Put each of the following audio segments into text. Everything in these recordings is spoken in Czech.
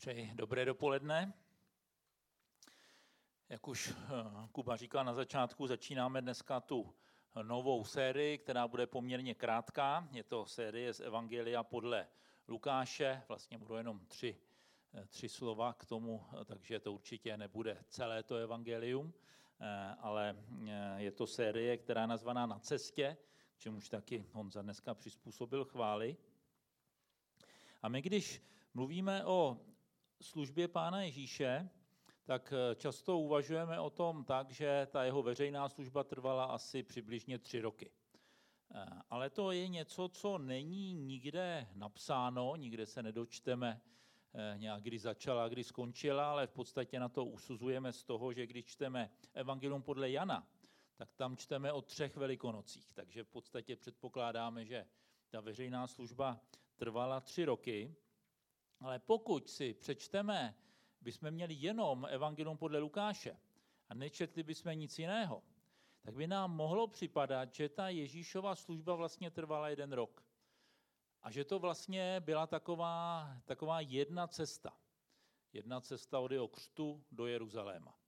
Přeji dobré dopoledne. Jak už eh, Kuba říkal na začátku, začínáme dneska tu novou sérii, která bude poměrně krátká. Je to série z Evangelia podle Lukáše, vlastně budou jenom tři, eh, tři slova k tomu, eh, takže to určitě nebude celé to evangelium, ale je to série, která je nazvaná Na cestě, čemuž taky Honza dneska přizpůsobil chvály. A my, když mluvíme o službě Pána Ježíše, tak eh, často uvažujeme o tom tak, že ta jeho veřejná služba trvala asi přibližně tři roky. Eh, ale to je něco, co není nikde napsáno, nikde se nedočteme eh, nějak, kdy začala, kdy skončila, ale v podstatě na to usuzujeme z toho, že když čteme Evangelium podle Jana, tak tam čteme o třech velikonocích. Takže v podstatě předpokládáme, že ta veřejná služba trvala tři roky, ale pokud si přečteme, bychom měli jenom Evangelium podle Lukáše a nečetli bychom nic jiného, tak by nám mohlo připadat, že ta Ježíšova služba vlastně trvala jeden rok. A že to vlastně byla taková, taková jedna cesta. Jedna cesta od jeho křtu do Jeruzaléma.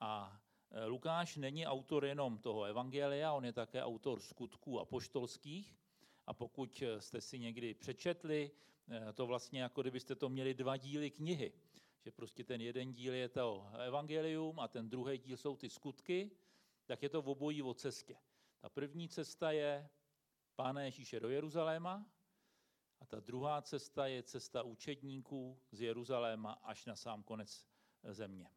A e, Lukáš není autor jenom toho evangelia, on je také autor skutků apoštolských. A pokud jste si někdy přečetli to vlastně jako kdybyste to měli dva díly knihy. Že prostě ten jeden díl je to evangelium a ten druhý díl jsou ty skutky, tak je to v obojí o cestě. Ta první cesta je Pána Ježíše do Jeruzaléma a ta druhá cesta je cesta učedníků z Jeruzaléma až na sám konec země.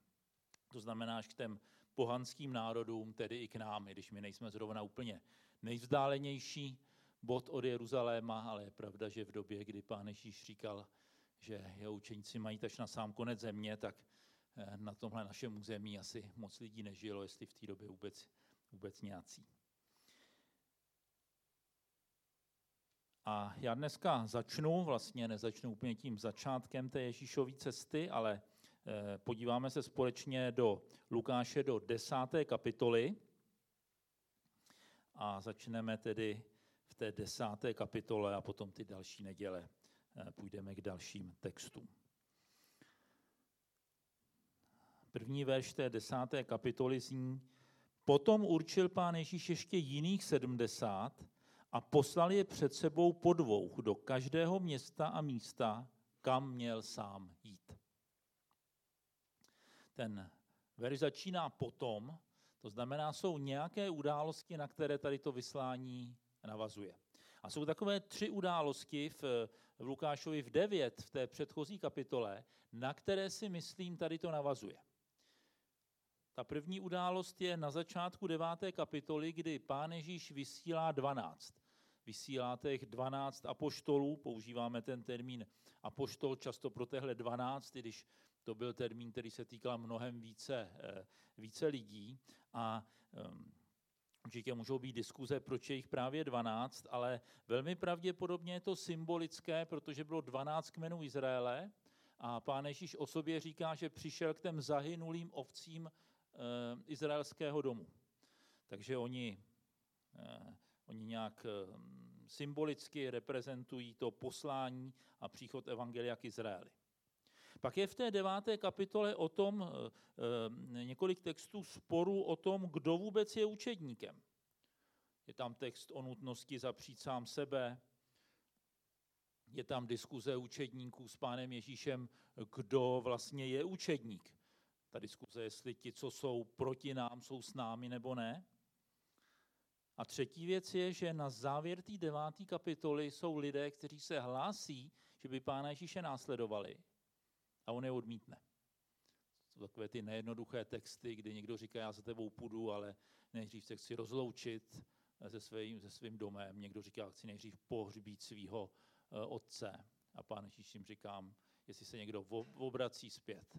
To znamená až k těm pohanským národům, tedy i k nám, když my nejsme zrovna úplně nejvzdálenější, bod od Jeruzaléma, ale je pravda, že v době, kdy pán Ježíš říkal, že jeho učeníci mají až na sám konec země, tak eh, na tomhle našem území asi moc lidí nežilo, jestli v té době vůbec, vůbec nějací. A já dneska začnu, vlastně nezačnu úplně tím začátkem té Ježíšové cesty, ale eh, podíváme se společně do Lukáše do desáté kapitoly a začneme tedy v té desáté kapitole a potom ty další neděle eh, půjdeme k dalším textům. První verš té desáté kapitoly zní, potom určil pán Ježíš ještě jiných sedmdesát a poslal je před sebou po dvou do každého města a místa, kam měl sám jít. Ten verš začíná potom, to znamená, jsou nějaké události, na které tady to vyslání navazuje. A jsou takové tři události v, v Lukášovi v 9, v té předchozí kapitole, na které si myslím tady to navazuje. Ta první událost je na začátku deváté kapitoly, kdy pán Ježíš vysílá 12. Vysílá těch 12 apoštolů, používáme ten termín apoštol často pro tehle 12, když to byl termín, který se týkal mnohem více, eh, více lidí. A ehm, Určitě můžou být diskuze, proč je jich právě 12, ale velmi pravděpodobně je to symbolické, protože bylo 12 kmenů Izraele a pán Ježíš o sobě říká, že přišel k těm zahynulým ovcím e, izraelského domu. Takže oni, e, oni nějak e, symbolicky reprezentují to poslání a příchod Evangelia k Izraeli. Pak je v té deváté kapitole o tom eh, eh, několik textů sporu o tom, kdo vůbec je učedníkem. Je tam text o nutnosti zapřít sám sebe, je tam diskuze učedníků s pánem Ježíšem, kdo vlastně je učedník. Ta diskuze, jestli ti, co jsou proti nám, jsou s námi nebo ne. A třetí věc je, že na závěr té deváté kapitoly jsou lidé, kteří se hlásí, že by pána Ježíše následovali a on je odmítne. Jsou takové ty nejednoduché texty, kdy někdo říká, já za tebou půjdu, ale nejdřív se chci rozloučit se svým, se svým domem. Někdo říká, chci nejdřív pohřbít svého eh, otce. A pán Ježíš jim říkám, jestli se někdo obrací zpět,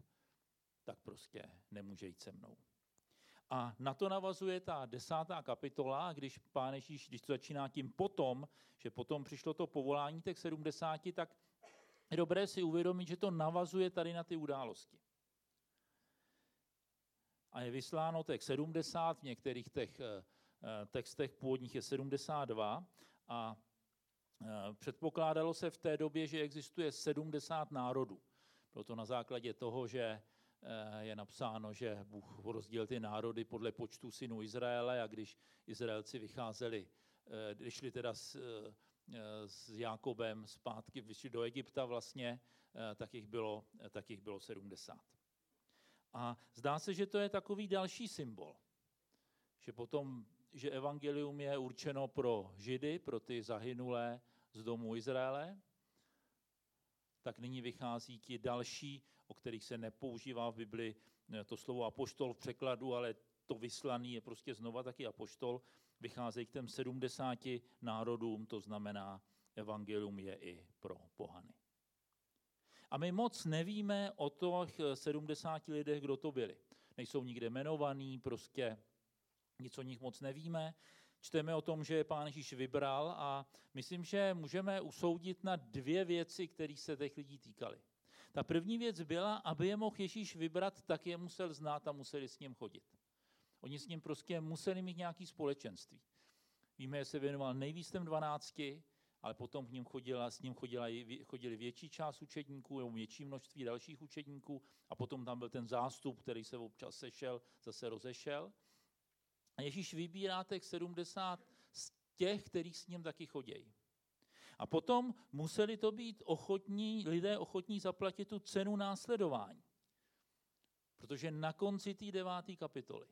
tak prostě nemůže jít se mnou. A na to navazuje ta desátá kapitola, když pán Ježíš, když to začíná tím potom, že potom přišlo to povolání těch sedmdesáti, tak je dobré si uvědomit, že to navazuje tady na ty události. A je vysláno těch 70, v některých těch eh, eh, textech původních je 72 a eh, předpokládalo se v té době, že existuje 70 národů. Bylo to na základě toho, že je napsáno, že Bůh rozdělil ty národy podle počtu synů Izraele a když Izraelci vycházeli, když šli teda s, s Jákobem zpátky, vyšli do Egypta vlastně, tak jich bylo, tak jich bylo 70. A zdá se, že to je takový další symbol. Že potom, že evangelium je určeno pro židy, pro ty zahynulé z domu Izraele, tak nyní vychází ti další, o kterých se nepoužívá v Bibli to slovo apoštol v překladu, ale to vyslaný je prostě znova taky apoštol, vycházejí k těm 70 národům, to znamená, evangelium je i pro pohany. A my moc nevíme o těch 70 lidech, kdo to byli. Nejsou nikde jmenovaný, prostě nic o nich moc nevíme. Čteme o tom, že je pán Ježíš vybral a myslím, že můžeme usoudit na dvě věci, které se těch lidí týkaly. Ta první věc byla, aby je mohl Ježíš vybrat, tak je musel znát a museli s ním chodit. Oni s ním prostě museli mít nějaké společenství. Víme, že se věnoval nejvíc těm dvanácti, ale potom k ním chodila, s ním chodila, chodili větší část učedníků nebo větší množství dalších učedníků a potom tam byl ten zástup, který se občas sešel, zase rozešel. A Ježíš vybírá těch 70 z těch, kteří s ním taky chodějí. A potom museli to být ochotní, lidé ochotní zaplatit tu cenu následování. Protože na konci té deváté kapitoly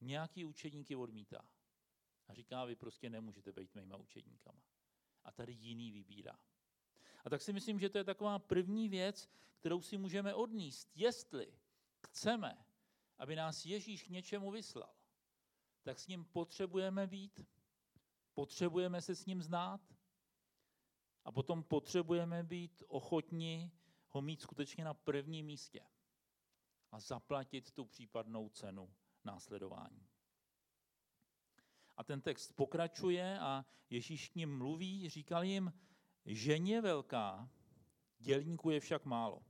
nějaký učedníky odmítá. A říká, vy prostě nemůžete být mýma učedníkama a tady jiný vybírá. A tak si myslím, že to je taková první věc, kterou si můžeme odníst. Jestli chceme, aby nás Ježíš k něčemu vyslal, tak s ním potřebujeme být, potřebujeme se s ním znát a potom potřebujeme být ochotni ho mít skutečně na prvním místě a zaplatit tu případnou cenu následování. A ten text pokračuje a Ježíš k ním mluví, říkal jim, ženě velká, dělníků je však málo.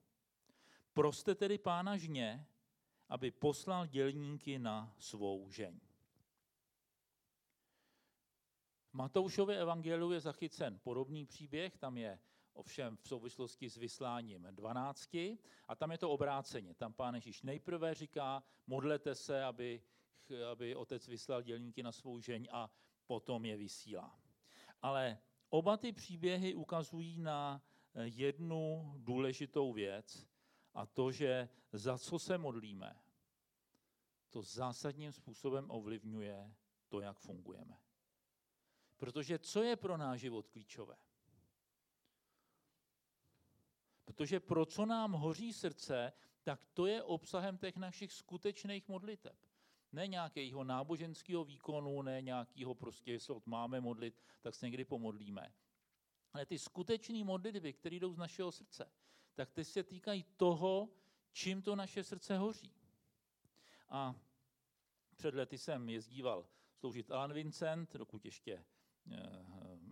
Proste tedy pána žně, aby poslal dělníky na svou žeň. V Matoušově evangeliu je zachycen podobný příběh, tam je ovšem v souvislosti s vysláním 12. A tam je to obráceně. Tam pán Ježíš nejprve říká, modlete se, aby aby otec vyslal dělníky na svou žeň a potom je vysílá. Ale oba ty příběhy ukazují na eh, jednu důležitou věc a to, že za co se modlíme, to zásadním způsobem ovlivňuje to, jak fungujeme. Protože co je pro náš život klíčové? Protože pro co nám hoří srdce, tak to je obsahem těch našich skutečných modliteb. Ne nějakého náboženského výkonu, ne nějakého prostě, jestli máme modlit, tak se někdy pomodlíme. Ale ty skutečné modlitby, které jdou z našeho srdce, tak ty se týkají toho, čím to naše srdce hoří. A před lety jsem jezdíval sloužit Alan Vincent, dokud ještě,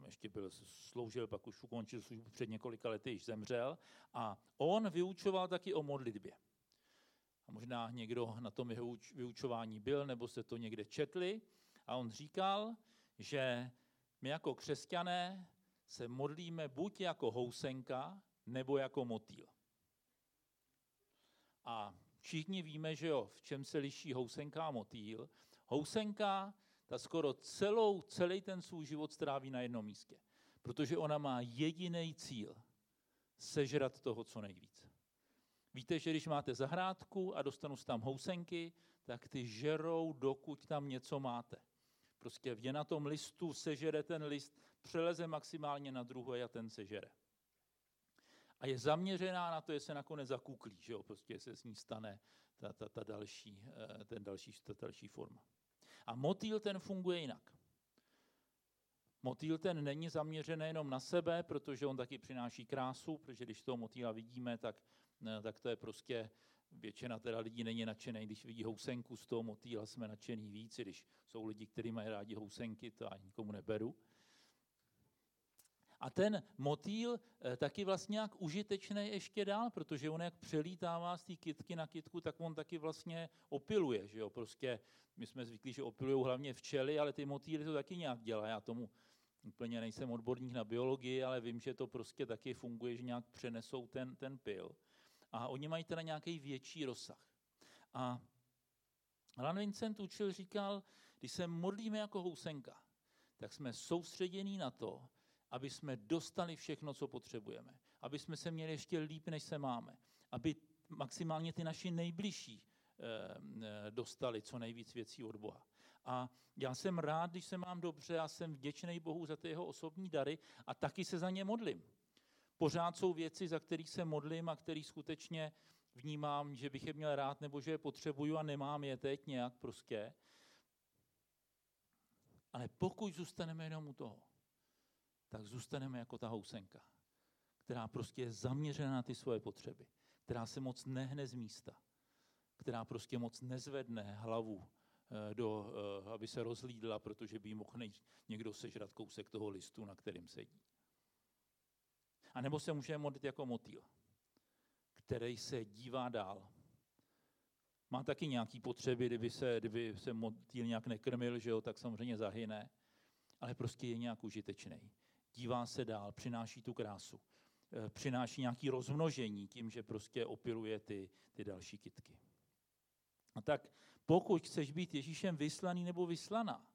ještě byl, sloužil, pak už ukončil službu před několika lety, již zemřel. A on vyučoval taky o modlitbě. A možná někdo na tom jeho vyučování byl, nebo se to někde četli. A on říkal, že my jako křesťané se modlíme buď jako housenka, nebo jako motýl. A všichni víme, že jo, v čem se liší housenka a motýl. Housenka, ta skoro celou, celý ten svůj život stráví na jednom místě. Protože ona má jediný cíl. Sežrat toho co nejvíc. Víte, že když máte zahrádku a dostanu tam housenky, tak ty žerou, dokud tam něco máte. Prostě je na tom listu, sežere ten list, přeleze maximálně na druhé a ten sežere. A je zaměřená na to, že se nakonec zakuklí, že jo? prostě se s ní stane ta, ta, ta další, eh, ten další, ta další forma. A motýl ten funguje jinak. Motýl ten není zaměřený jenom na sebe, protože on taky přináší krásu, protože když toho motýla vidíme, tak tak to je prostě většina teda lidí není nadšený, když vidí housenku z toho motýla, jsme nadšený víc, když jsou lidi, kteří mají rádi housenky, to ani nikomu neberu. A ten motýl eh, taky vlastně jak užitečný ještě dál, protože on jak přelítává z té kytky na kytku, tak on taky vlastně opiluje. Že jo? Prostě my jsme zvyklí, že opilují hlavně včely, ale ty motýly to taky nějak dělají. Já tomu úplně nejsem odborník na biologii, ale vím, že to prostě taky funguje, že nějak přenesou ten, ten pil. A oni mají teda nějaký větší rozsah. A Alan Vincent učil, říkal, když se modlíme jako housenka, tak jsme soustředění na to, aby jsme dostali všechno, co potřebujeme. Aby jsme se měli ještě líp, než se máme. Aby maximálně ty naši nejbližší eh, eh, dostali co nejvíc věcí od Boha. A já jsem rád, když se mám dobře a jsem vděčný Bohu za ty jeho osobní dary a taky se za ně modlím. Pořád jsou věci, za kterých se modlím a který skutečně vnímám, že bych je měl rád nebo že je potřebuju a nemám je teď nějak prostě. Ale pokud zůstaneme jenom u toho, tak zůstaneme jako ta housenka, která prostě je zaměřena na ty svoje potřeby, která se moc nehne z místa, která prostě moc nezvedne hlavu, eh, do, eh, aby se rozhlídla, protože by mohl někdo sežrat kousek toho listu, na kterým sedí. A nebo se může modlit jako motýl, který se dívá dál. Má taky nějaký potřeby, kdyby se, kdyby se motýl nějak nekrmil, že jo, tak samozřejmě zahyne, ale prostě je nějak užitečný. Dívá se dál, přináší tu krásu, eh, přináší nějaký rozmnožení tím, že prostě opiluje ty, ty další kitky. A tak pokud chceš být Ježíšem vyslaný nebo vyslaná,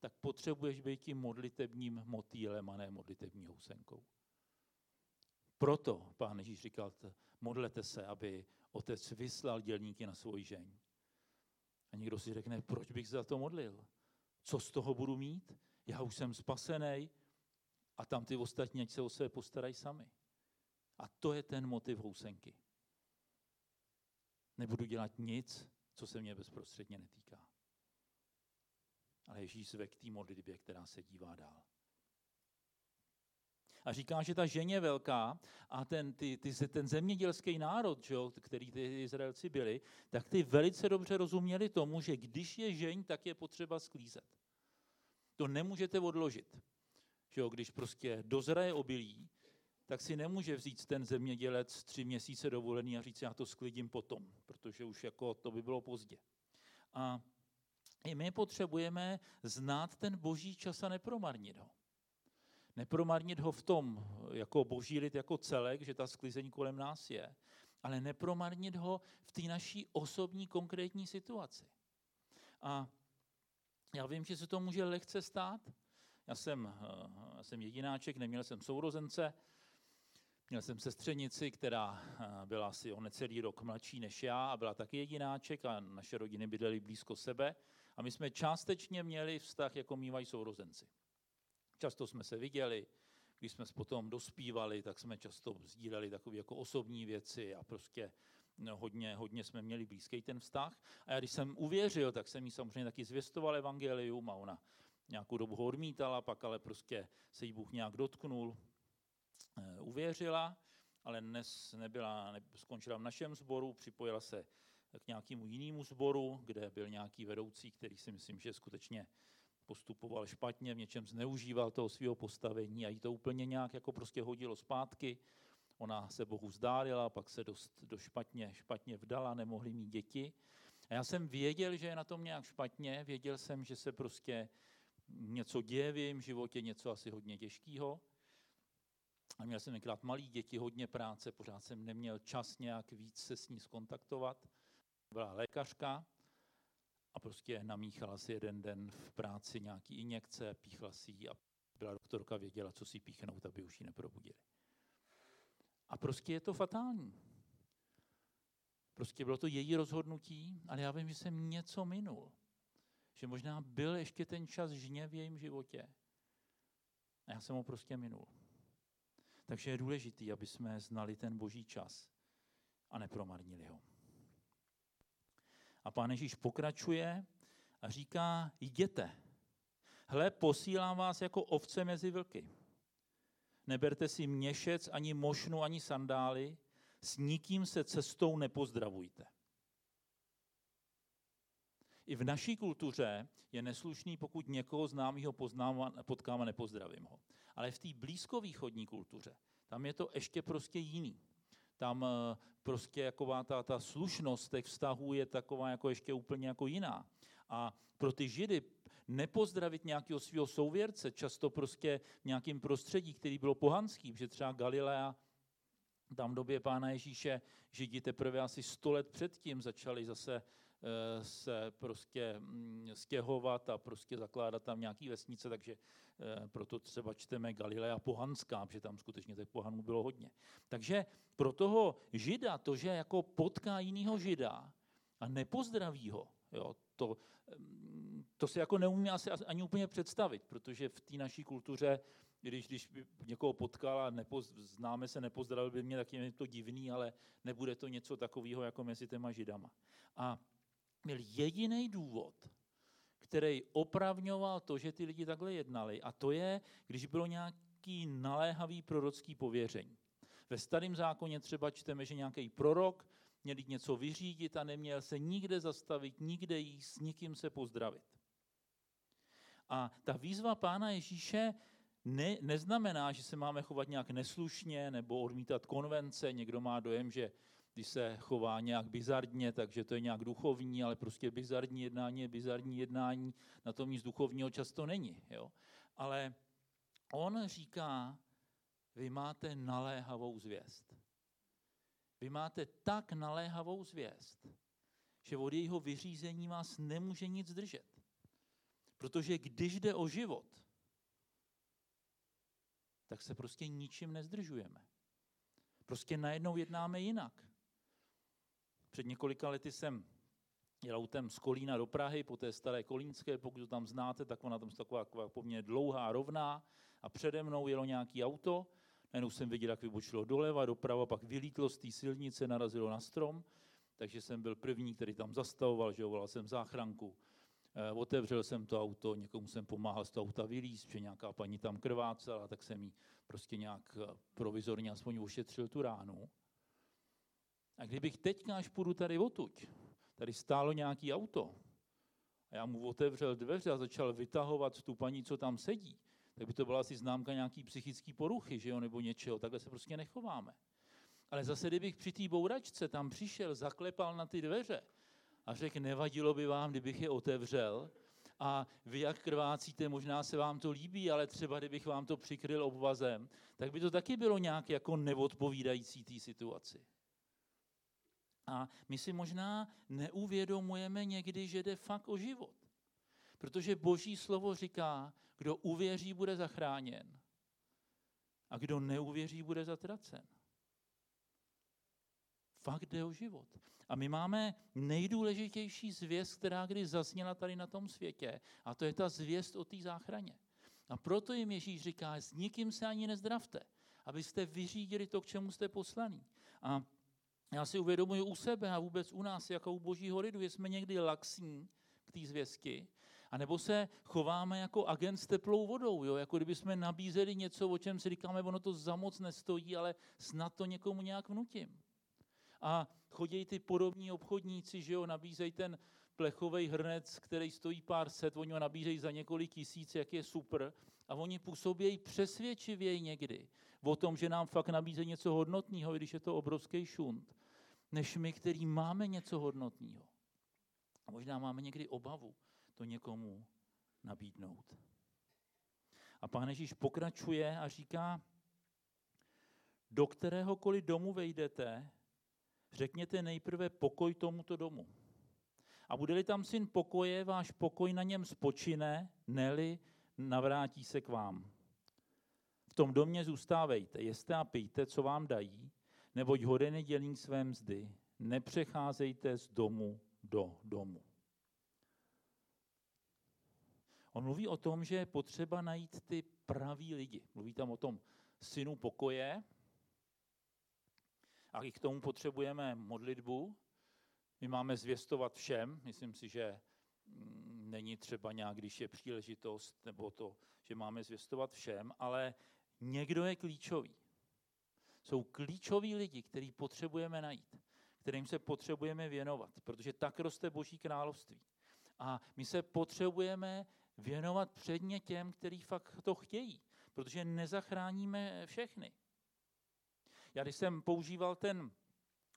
tak potřebuješ být tím modlitebním motýlem a ne modlitební housenkou. Proto pán Ježíš říkal, modlete se, aby otec vyslal dělníky na svůj žeň. A někdo si řekne, proč bych za to modlil? Co z toho budu mít? Já už jsem spasený a tam ty ostatní, ať se o sebe postarají sami. A to je ten motiv housenky. Nebudu dělat nic, co se mě bezprostředně netýká. Ale Ježíš zve k té modlitbě, která se dívá dál. A říká, že ta ženě velká a ten, ty, ty, ten zemědělský národ, že který ty Izraelci byli, tak ty velice dobře rozuměli tomu, že když je žeň, tak je potřeba sklízet. To nemůžete odložit. Že jo, když prostě dozraje obilí, tak si nemůže vzít ten zemědělec tři měsíce dovolený a říct, já to sklidím potom, protože už jako to by bylo pozdě. A i my potřebujeme znát ten boží čas a nepromarnit ho. Nepromarnit ho v tom, jako boží lid, jako celek, že ta sklizení kolem nás je, ale nepromarnit ho v té naší osobní konkrétní situaci. A já vím, že se to může lehce stát. Já jsem, eh, já jsem jedináček, neměl jsem sourozence, Měl jsem sestřenici, která eh, byla asi o necelý rok mladší než já a byla taky jedináček a naše rodiny bydlely blízko sebe. A my jsme částečně měli vztah, jako mývají sourozenci. Často jsme se viděli, když jsme potom dospívali, tak jsme často sdíleli takové jako osobní věci a prostě hodně, hodně jsme měli blízký ten vztah. A já když jsem uvěřil, tak jsem jí samozřejmě taky zvěstoval evangelium a ona nějakou dobu ho odmítala, pak ale prostě se jí Bůh nějak dotknul, Eh, uvěřila, ale dnes nebyla, ne, skončila v našem sboru, připojila se k nějakému jinému sboru, kde byl nějaký vedoucí, který si myslím, že skutečně postupoval špatně, v něčem zneužíval toho svého postavení a jí to úplně nějak jako prostě hodilo zpátky. Ona se Bohu vzdálila, pak se dost, do špatně, špatně vdala, nemohli mít děti. A já jsem věděl, že je na tom nějak špatně, věděl jsem, že se prostě něco děje v jejím životě, něco asi hodně těžkého. A měl jsem tenkrát malý děti, hodně práce, pořád jsem neměl čas nějak víc se s ní skontaktovat. Byla lékařka a prostě namíchala si jeden den v práci nějaký injekce, píchla si ji a byla doktorka věděla, co si píchnout, aby už ji neprobudili. A prostě je to fatální. Prostě bylo to její rozhodnutí, ale já vím, že jsem něco minul. Že možná byl ještě ten čas žně v jejím životě. A já jsem ho prostě minul. Takže je důležité, aby jsme znali ten boží čas a nepromarnili ho. A pán Ježíš pokračuje a říká, jděte. Hle, posílám vás jako ovce mezi vlky. Neberte si měšec, ani mošnu, ani sandály, s nikým se cestou nepozdravujte. I v naší kultuře je neslušný, pokud někoho známého potkám a nepozdravím ho. Ale v té blízkovýchodní kultuře, tam je to ještě prostě jiný. Tam eh, prostě jaková ta, ta slušnost těch vztahů je taková jako ještě úplně jako jiná. A pro ty židy nepozdravit nějakého svého souvěrce, často prostě v nějakém prostředí, který bylo pohanský, že třeba Galilea tam v době Pána Ježíše Židi teprve asi sto let předtím začali zase eh, se prostě mm, stěhovat a prostě zakládat tam nějaký vesnice, takže eh, proto třeba čteme Galilea pohanská, protože tam skutečně těch pohanů bylo hodně. Takže pro toho žida, to, že jako potká jinýho žida a nepozdraví ho, jo, to, mm, to si jako neumí asi ani úplně představit, protože v té naší kultuře když, když by někoho potkal a nepoz, známe se, nepozdravil by mě, tak je to divný, ale nebude to něco takového jako mezi těma židama. A byl jediný důvod, který opravňoval to, že ty lidi takhle jednali, a to je, když bylo nějaký naléhavý prorocký pověření. Ve starém zákoně třeba čteme, že nějaký prorok měl něco vyřídit a neměl se nikde zastavit, nikde jíst, s nikým se pozdravit. A ta výzva pána Ježíše ne, neznamená, že se máme chovat nějak neslušně nebo odmítat konvence. Někdo má dojem, že když se chová nějak bizardně, takže to je nějak duchovní, ale prostě bizardní jednání je bizardní jednání, na tom nic duchovního často není. Jo? Ale on říká, vy máte naléhavou zvěst. Vy máte tak naléhavou zvěst, že od jejího vyřízení vás nemůže nic držet. Protože když jde o život, tak se prostě ničím nezdržujeme. Prostě najednou jednáme jinak. Před několika lety jsem jel autem z Kolína do Prahy, po té staré Kolínské, pokud to tam znáte, tak ona tam je taková, taková poměrně dlouhá, rovná a přede mnou jelo nějaký auto, najednou jsem viděl, jak vybočilo doleva, doprava, pak vylítlo z té silnice, narazilo na strom, takže jsem byl první, který tam zastavoval, že volal jsem záchranku, otevřel jsem to auto, někomu jsem pomáhal z toho auta vylíst, že nějaká paní tam krvácela, tak jsem jí prostě nějak eh, provizorně aspoň ošetřil tu ránu. A kdybych teď, až půjdu tady otuď, tady stálo nějaký auto, a já mu otevřel dveře a začal vytahovat tu paní, co tam sedí, tak by to byla asi známka nějaký psychický poruchy, že jo, nebo něčeho. Takhle se prostě nechováme. Ale zase, kdybych při té bouračce tam přišel, zaklepal na ty dveře a řekl, nevadilo by vám, kdybych je otevřel a vy jak krvácíte, možná se vám to líbí, ale třeba kdybych vám to přikryl obvazem, tak by to taky bylo nějak jako neodpovídající té situaci. A my si možná neuvědomujeme někdy, že jde fakt o život. Protože boží slovo říká, kdo uvěří, bude zachráněn. A kdo neuvěří, bude zatracen. Fakt jde o život. A my máme nejdůležitější zvěst, která kdy zazněla tady na tom světě, a to je ta zvěst o té záchraně. A proto jim Ježíš říká, s nikým se ani nezdravte, abyste vyřídili to, k čemu jste poslaní. A já si uvědomuji u sebe a vůbec u nás, jako u božího lidu, že jsme někdy laxní k té zvěsti, a nebo se chováme jako agent s teplou vodou, jo? jako kdyby jsme nabízeli něco, o čem si říkáme, ono to za moc nestojí, ale snad to někomu nějak vnutím. A chodí ty podobní obchodníci, že jo, nabízejí ten plechový hrnec, který stojí pár set, oni ho nabízejí za několik tisíc, jak je super. A oni působějí přesvědčivěji někdy o tom, že nám fakt nabízejí něco hodnotného, i když je to obrovský šunt, než my, který máme něco hodnotného. Možná máme někdy obavu to někomu nabídnout. A pán Ježíš pokračuje a říká, do kteréhokoliv domu vejdete, řekněte nejprve pokoj tomuto domu. A bude-li tam syn pokoje, váš pokoj na něm spočine, neli navrátí se k vám. V tom domě zůstávejte, jeste a pijte, co vám dají, neboť hoden dělí své mzdy. Nepřecházejte z domu do domu. On mluví o tom, že je potřeba najít ty praví lidi. Mluví tam o tom synu pokoje, a i k tomu potřebujeme modlitbu. My máme zvěstovat všem. Myslím si, že mm, není třeba nějak, když je příležitost, nebo to, že máme zvěstovat všem, ale někdo je klíčový. Jsou klíčoví lidi, který potřebujeme najít, kterým se potřebujeme věnovat, protože tak roste Boží království. A my se potřebujeme věnovat předně těm, kteří fakt to chtějí, protože nezachráníme všechny. Já když jsem používal ten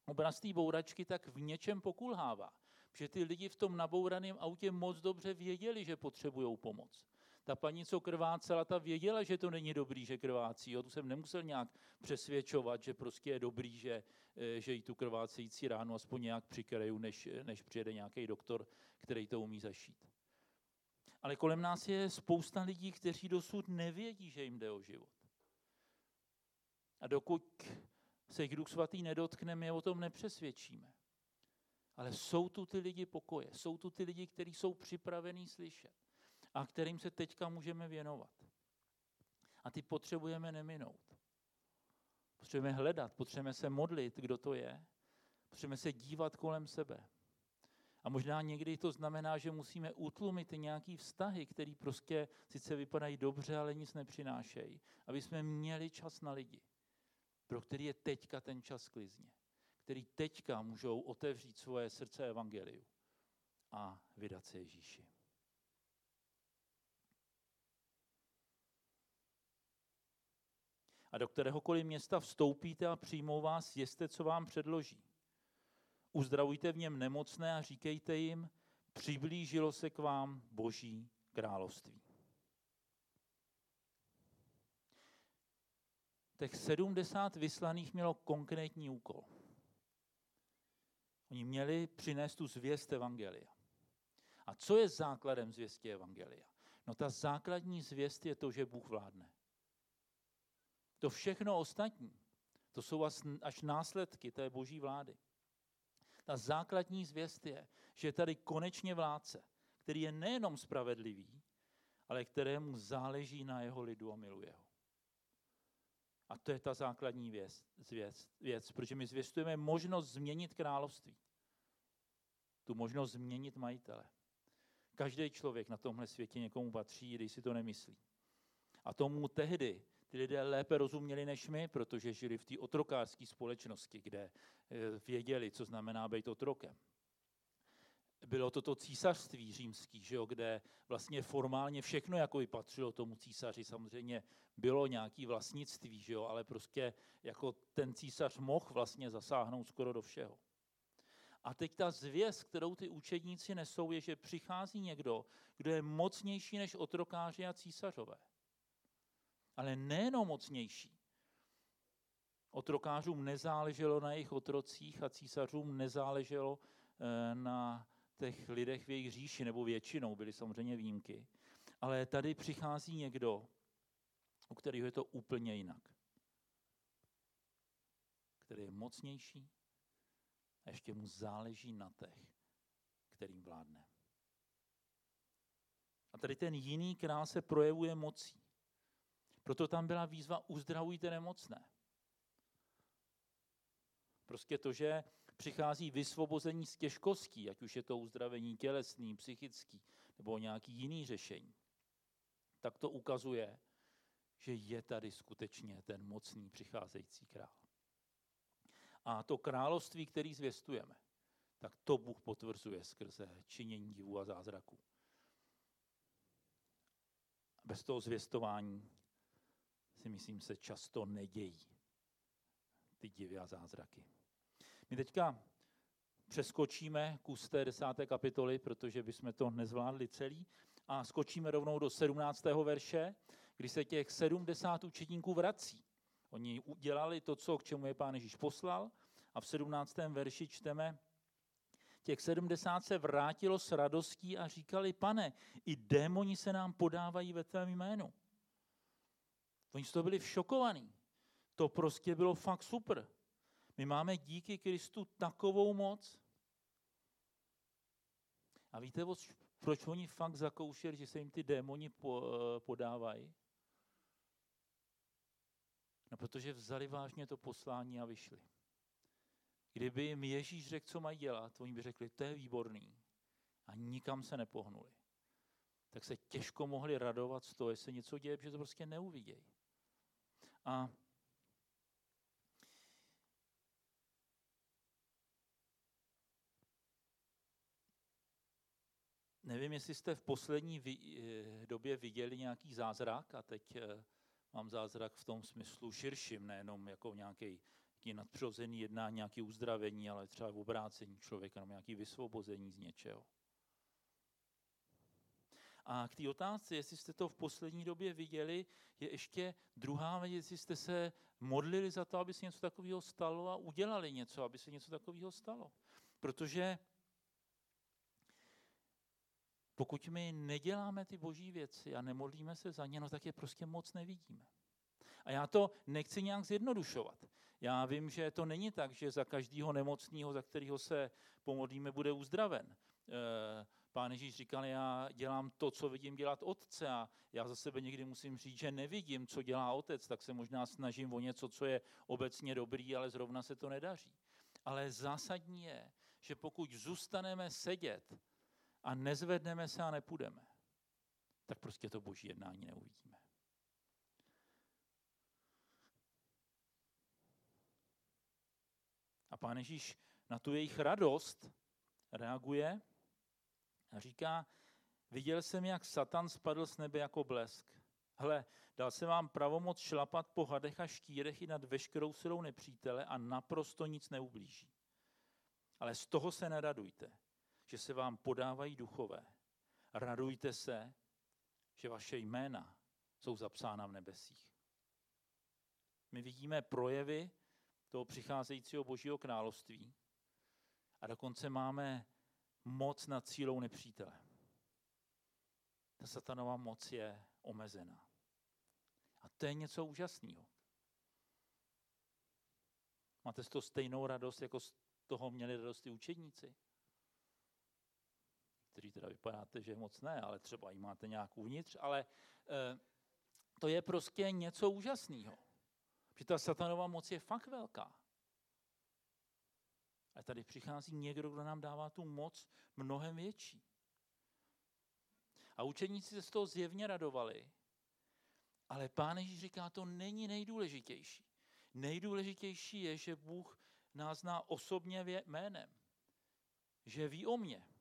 obraz té bouračky, tak v něčem pokulhává. Protože ty lidi v tom nabouraném autě moc dobře věděli, že potřebují pomoc. Ta paní, co krvácela, ta věděla, že to není dobrý, že krvácí. Jo? Tu jsem nemusel nějak přesvědčovat, že prostě je dobrý, že, eh, že jí tu krvácející ránu aspoň nějak přikryju, než, než přijede nějaký doktor, který to umí zašít. Ale kolem nás je spousta lidí, kteří dosud nevědí, že jim jde o život. A dokud se jich Duch Svatý nedotkne, my o tom nepřesvědčíme. Ale jsou tu ty lidi pokoje, jsou tu ty lidi, kteří jsou připravení slyšet a kterým se teďka můžeme věnovat. A ty potřebujeme neminout. Potřebujeme hledat, potřebujeme se modlit, kdo to je. Potřebujeme se dívat kolem sebe. A možná někdy to znamená, že musíme utlumit nějaký vztahy, které prostě sice vypadají dobře, ale nic nepřinášejí. Aby jsme měli čas na lidi, pro který je teďka ten čas klizně. Který teďka můžou otevřít svoje srdce evangeliu a vydat se Ježíši. A do kteréhokoliv města vstoupíte a přijmou vás, jeste, co vám předloží. Uzdravujte v něm nemocné a říkejte jim, přiblížilo se k vám Boží království. Těch 70 vyslaných mělo konkrétní úkol. Oni měli přinést tu zvěst Evangelia. A co je základem zvěstí Evangelia? No ta základní zvěst je to, že Bůh vládne. To všechno ostatní, to jsou až následky té boží vlády. Ta základní zvěst je, že je tady konečně vládce, který je nejenom spravedlivý, ale kterému záleží na jeho lidu a miluje ho. A to je ta základní věc, věc, věc, protože my zvěstujeme možnost změnit království. Tu možnost změnit majitele. Každý člověk na tomhle světě někomu patří, když si to nemyslí. A tomu tehdy ty lidé lépe rozuměli než my, protože žili v té otrokářské společnosti, kde eh, věděli, co znamená být otrokem. Bylo to to císařství římský, že jo, kde vlastně formálně všechno jako patřilo tomu císaři. Samozřejmě bylo nějaký vlastnictví, že jo, ale prostě jako ten císař mohl vlastně zasáhnout skoro do všeho. A teď ta zvěst, kterou ty učedníci nesou, je, že přichází někdo, kdo je mocnější než otrokáři a císařové ale nejenom mocnější. Otrokářům nezáleželo na jejich otrocích a císařům nezáleželo eh, na těch lidech v jejich říši, nebo většinou byly samozřejmě výjimky. Ale tady přichází někdo, u kterého je to úplně jinak. Který je mocnější a ještě mu záleží na těch, kterým vládne. A tady ten jiný král se projevuje mocí. Proto tam byla výzva uzdravujte nemocné. Prostě to, že přichází vysvobození z těžkostí, ať už je to uzdravení tělesný, psychický nebo nějaký jiný řešení, tak to ukazuje, že je tady skutečně ten mocný přicházející král. A to království, který zvěstujeme, tak to Bůh potvrzuje skrze činění divů a zázraků. Bez toho zvěstování si myslím se často nedějí. Ty divy a zázraky. My teďka přeskočíme kus té desáté kapitoly, protože bychom to nezvládli celý, a skočíme rovnou do 17. verše, kdy se těch 70 učetníků vrací. Oni udělali to, co k čemu je pán Ježíš poslal a v 17. verši čteme, těch 70 se vrátilo s radostí a říkali, pane, i démoni se nám podávají ve tvém jménu. Oni z toho byli šokovaní. To prostě bylo fakt super. My máme díky Kristu takovou moc. A víte, proč oni fakt zakoušeli, že se jim ty démoni eh, podávají? No, protože vzali vážně to poslání a vyšli. Kdyby jim Ježíš řekl, co mají dělat, oni by řekli, to je výborný. A nikam se nepohnuli. Tak se těžko mohli radovat z toho, jestli něco děje, protože to prostě neuvidějí. A nevím, jestli jste v poslední eh, době viděli nějaký zázrak a teď eh, mám zázrak v tom smyslu širším, nejenom jako nějaký, nadpřirozený jednání, nějaké uzdravení, ale třeba v obrácení člověka, nebo nějaké vysvobození z něčeho. A k té otázce, jestli jste to v poslední době viděli, je ještě druhá věc, jestli jste se modlili za to, aby se něco takového stalo a udělali něco, aby se něco takového stalo. Protože pokud my neděláme ty boží věci a nemodlíme se za ně, no tak je prostě moc nevidíme. A já to nechci nějak zjednodušovat. Já vím, že to není tak, že za každého nemocného, za kterého se pomodlíme, bude uzdraven. Eh, Pán Ježíš říkal, já dělám to, co vidím dělat otce a já za sebe někdy musím říct, že nevidím, co dělá otec, tak se možná snažím o něco, co je obecně dobrý, ale zrovna se to nedaří. Ale zásadní je, že pokud zůstaneme sedět a nezvedneme se a nepůjdeme, tak prostě to boží jednání neuvidíme. A pán Ježíš na tu jejich radost reaguje a říká, viděl jsem, jak Satan spadl z nebe jako blesk. Hle, dal jsem vám pravomoc šlapat po hadech a štírech i nad veškerou silou nepřítele a naprosto nic neublíží. Ale z toho se neradujte, že se vám podávají duchové. Radujte se, že vaše jména jsou zapsána v nebesích. My vidíme projevy toho přicházejícího božího království a dokonce máme moc nad cílou nepřítele. Ta satanová moc je omezená. A to je něco úžasného. Máte z toho stejnou radost, jako z toho měli radost i učedníci? Kteří teda vypadáte, že moc ne, ale třeba ji máte nějak uvnitř, ale e, to je prostě něco úžasného. Že ta satanová moc je fakt velká. A tady přichází někdo, kdo nám dává tu moc mnohem větší. A učeníci se z toho zjevně radovali, ale pán Ježíš říká, to není nejdůležitější. Nejdůležitější je, že Bůh nás zná osobně jménem. Že ví o mě.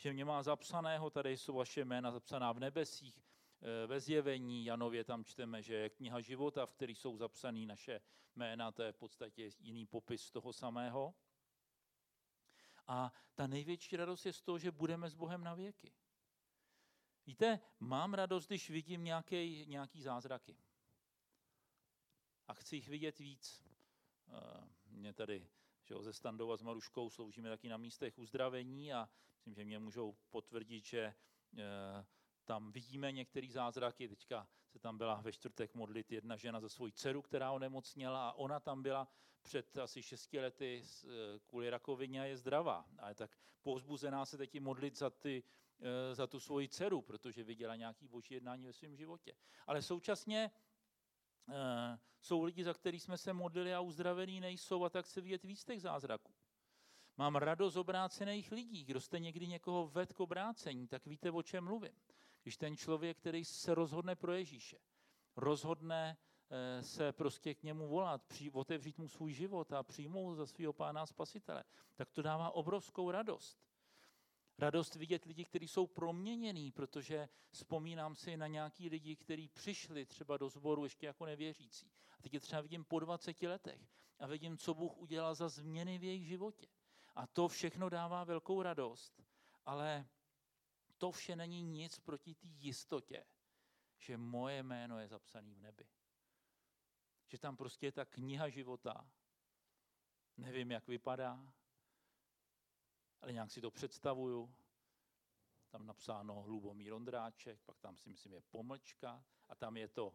Že mě má zapsaného, tady jsou vaše jména zapsaná v nebesích, eh, ve zjevení Janově tam čteme, že je kniha života, v který jsou zapsané naše jména, to je v podstatě jiný popis toho samého. A ta největší radost je z toho, že budeme s Bohem na věky. Víte, mám radost, když vidím nějaký, nějaký zázraky. A chci jich vidět víc. Eh, mě tady že se Standou a s Maruškou sloužíme taky na místech uzdravení a myslím, že mě můžou potvrdit, že eh, tam vidíme některé zázraky. Teďka se tam byla ve čtvrtek modlit jedna žena za svoji dceru, která onemocněla a ona tam byla před asi šesti lety eh, kvůli rakovině a je zdravá. A je tak povzbuzená se teď modlit za, ty, eh, za tu svoji dceru, protože viděla nějaký boží jednání ve svém životě. Ale současně jsou lidi, za který jsme se modlili a uzdravený nejsou a tak se vidět víc těch zázraků. Mám radost obrácených lidí. Kdo jste někdy někoho ved k obrácení, tak víte, o čem mluvím. Když ten člověk, který se rozhodne pro Ježíše, rozhodne eh, se prostě k němu volat, otevřít mu svůj život a přijmout za svého pána spasitele, tak to dává obrovskou radost. Radost vidět lidi, kteří jsou proměnění, protože vzpomínám si na nějaký lidi, kteří přišli třeba do sboru ještě jako nevěřící. A teď je třeba vidím po 20 letech a vidím, co Bůh udělal za změny v jejich životě. A to všechno dává velkou radost, ale to vše není nic proti té jistotě, že moje jméno je zapsané v nebi. Že tam prostě je ta kniha života. Nevím, jak vypadá, ale nějak si to představuju. Tam napsáno Hlubomír Ondráček, pak tam si myslím je pomlčka a tam je to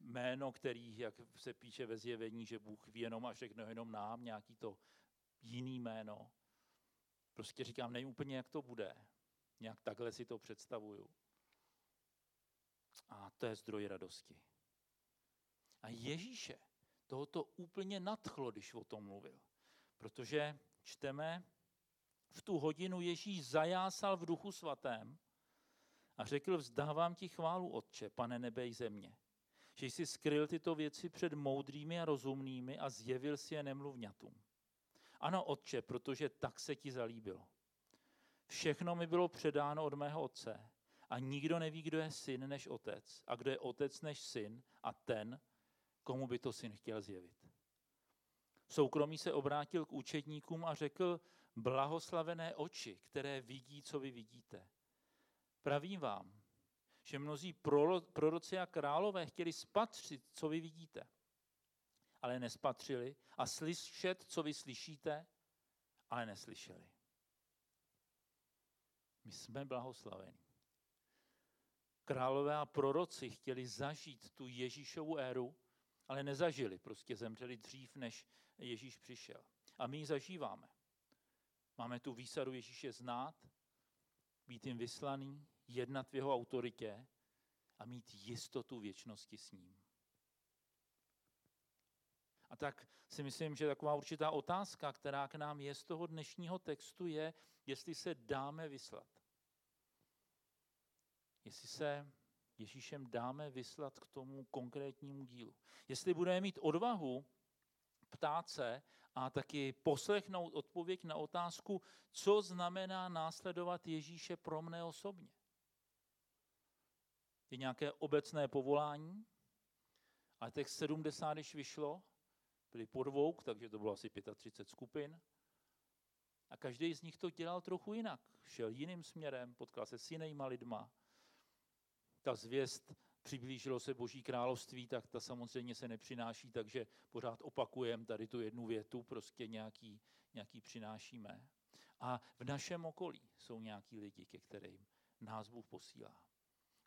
jméno, který, jak se píše ve zjevení, že Bůh ví jenom a všechno jenom nám, nějaký to jiný jméno. Prostě říkám, nevím úplně, jak to bude. Nějak takhle si to představuju. A to je zdroj radosti. A Ježíše tohoto úplně nadchlo, když o tom mluvil. Protože čteme, v tu hodinu Ježíš zajásal v duchu svatém a řekl, vzdávám ti chválu, Otče, pane nebe i země, že jsi skryl tyto věci před moudrými a rozumnými a zjevil si je nemluvňatům. Ano, Otče, protože tak se ti zalíbilo. Všechno mi bylo předáno od mého otce a nikdo neví, kdo je syn než otec a kdo je otec než syn a ten, komu by to syn chtěl zjevit. V soukromí se obrátil k učedníkům a řekl, blahoslavené oči, které vidí, co vy vidíte. Pravím vám, že mnozí proroci a králové chtěli spatřit, co vy vidíte, ale nespatřili, a slyšet, co vy slyšíte, ale neslyšeli. My jsme blahoslaveni. Králové a proroci chtěli zažít tu Ježíšovu éru, ale nezažili, prostě zemřeli dřív, než Ježíš přišel. A my ji zažíváme. Máme tu výsadu Ježíše znát, být jim vyslaný, jednat v jeho autoritě a mít jistotu věčnosti s ním. A tak si myslím, že taková určitá otázka, která k nám je z toho dnešního textu, je, jestli se dáme vyslat. Jestli se Ježíšem dáme vyslat k tomu konkrétnímu dílu. Jestli budeme mít odvahu ptát se a taky poslechnout odpověď na otázku, co znamená následovat Ježíše pro mne osobně. Je nějaké obecné povolání, ale těch 70, když vyšlo, byli podvouk, takže to bylo asi 35 skupin. A každý z nich to dělal trochu jinak. Šel jiným směrem, potkal se s jinýma lidma. Ta zvěst přiblížilo se Boží království, tak ta samozřejmě se nepřináší, takže pořád opakujeme tady tu jednu větu, prostě nějaký, nějaký přinášíme. A v našem okolí jsou nějaký lidi, ke kterým nás Bůh posílá.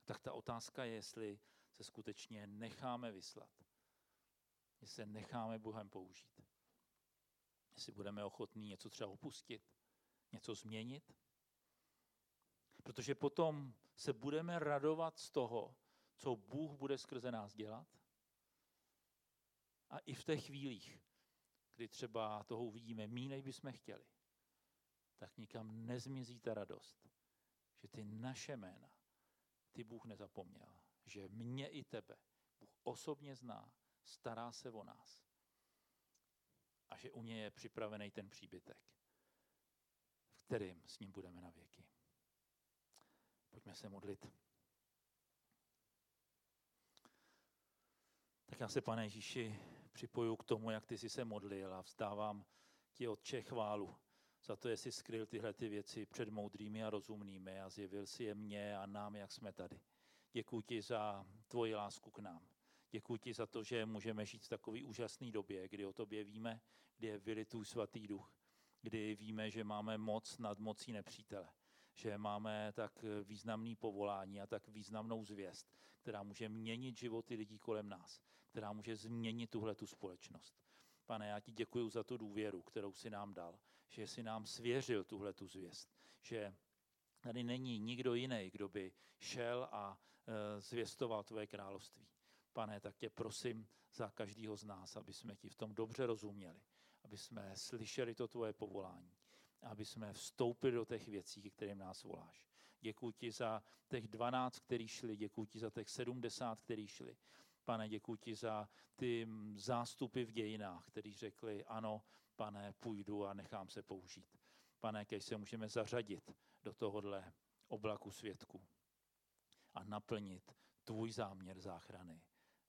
Tak ta otázka je, jestli se skutečně necháme vyslat. Jestli se necháme Bohem použít. Jestli budeme ochotní něco třeba opustit, něco změnit. Protože potom se budeme radovat z toho, co Bůh bude skrze nás dělat. A i v těch chvílích, kdy třeba toho uvidíme mí, než bychom chtěli, tak nikam nezmizí ta radost, že ty naše jména, ty Bůh nezapomněl, že mě i tebe Bůh osobně zná, stará se o nás a že u něj je připravený ten příbytek, v kterým s ním budeme na věky. Pojďme se modlit. Tak já se, pane Ježíši, připoju k tomu, jak ty jsi se modlil a vzdávám ti Otče chválu za to, jestli skryl tyhle ty věci před moudrými a rozumnými a zjevil si je mně a nám, jak jsme tady. Děkuji ti za tvoji lásku k nám. Děkuji ti za to, že můžeme žít v takové úžasné době, kdy o tobě víme, kdy je vylitůj svatý duch, kdy víme, že máme moc nad mocí nepřítele, že máme tak významný povolání a tak významnou zvěst, která může měnit životy lidí kolem nás, která může změnit tuhle tu společnost. Pane, já ti děkuji za tu důvěru, kterou si nám dal, že si nám svěřil tuhle tu zvěst, že tady není nikdo jiný, kdo by šel a e, zvěstoval tvoje království. Pane, tak tě prosím za každého z nás, aby jsme ti v tom dobře rozuměli, aby jsme slyšeli to tvoje povolání, aby jsme vstoupili do těch věcí, kterým nás voláš. Děkuji ti za těch 12, který šli, děkuji ti za těch 70, který šli. Pane, děkuji ti za ty zástupy v dějinách, kteří řekli, ano, pane, půjdu a nechám se použít. Pane, keď se můžeme zařadit do tohohle oblaku světku a naplnit tvůj záměr záchrany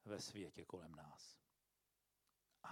ve světě kolem nás.